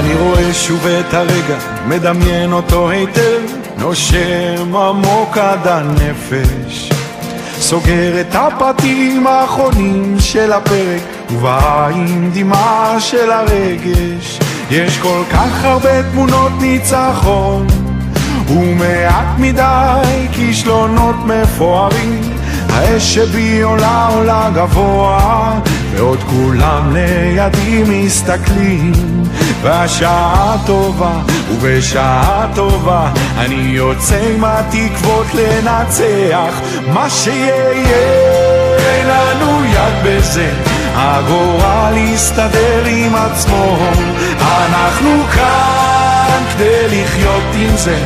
אני רואה שוב את הרגע, מדמיין אותו היטב, נושם עמוק עד הנפש. סוגר את הפרטים האחרונים של הפרק, ובעין דמעה של הרגש. יש כל כך הרבה תמונות ניצחון, ומעט מדי כישלונות מפוארים. האש שבי עולה עולה גבוה, ועוד כולם לידי מסתכלים. והשעה טובה, ובשעה טובה אני יוצא עם התקוות לנצח מה שיהיה. אין לנו יד בזה, הגורל יסתדר עם עצמו. אנחנו כאן כדי לחיות עם זה,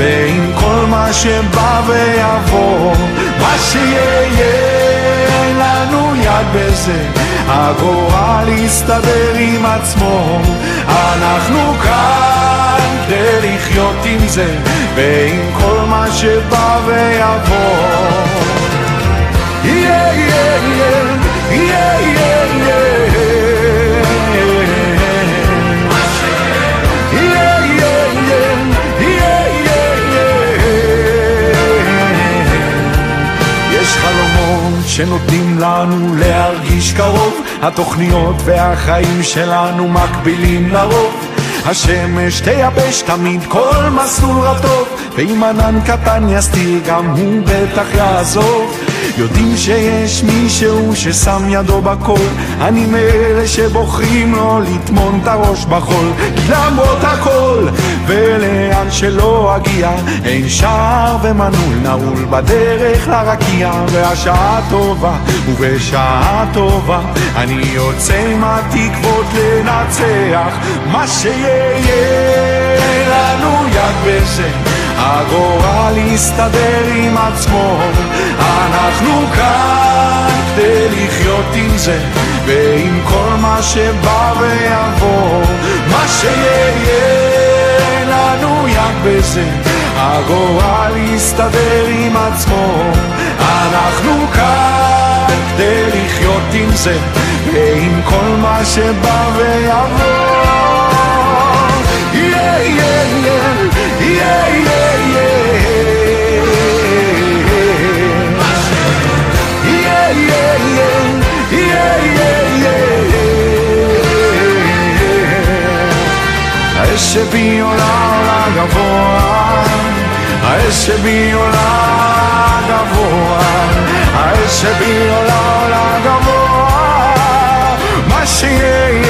ועם כל מה שבא ויבוא. מה שיהיה, לנו יד בזה, הגורל יסתדר עם עצמו. אנחנו כאן כדי לחיות עם זה, ועם כל מה שבא ויבוא. Yeah, yeah, yeah, שנותנים לנו להרגיש קרוב, התוכניות והחיים שלנו מקבילים לרוב. השמש תייבש תמיד כל מסלול רטוב, ואם ענן קטן יסתיר גם הוא בטח יעזוב. יודעים שיש מישהו ששם ידו בכל, אני מאלה שבוחרים לא לטמון את הראש בחול. למרות הכל, ולאן שלא אגיע, אין שער ומנעול נעול בדרך לרקיע, והשעה טובה, ובשעה טובה, אני יוצא עם התקוות לנצח, מה שיהיה לנו יד בזה. הגורל יסתדר עם עצמו, אנחנו כאן כדי לחיות עם זה, ועם כל מה שבא ויבוא, מה שיהיה לנו יד בזה, הגורל יסתדר עם עצמו, אנחנו כאן כדי לחיות עם זה, ועם כל מה שבא ויבוא. Yeah, yeah, yeah, yeah, האש שבי עולה עולה גבוה, האש שבי עולה גבוה, האש שבי עולה עולה גבוה, מה שיהיה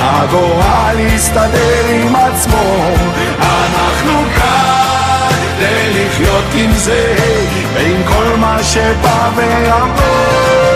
הגורל יסתדר עם עצמו, אנחנו כאן כדי לחיות עם זה, ועם כל מה שבא ויבוא.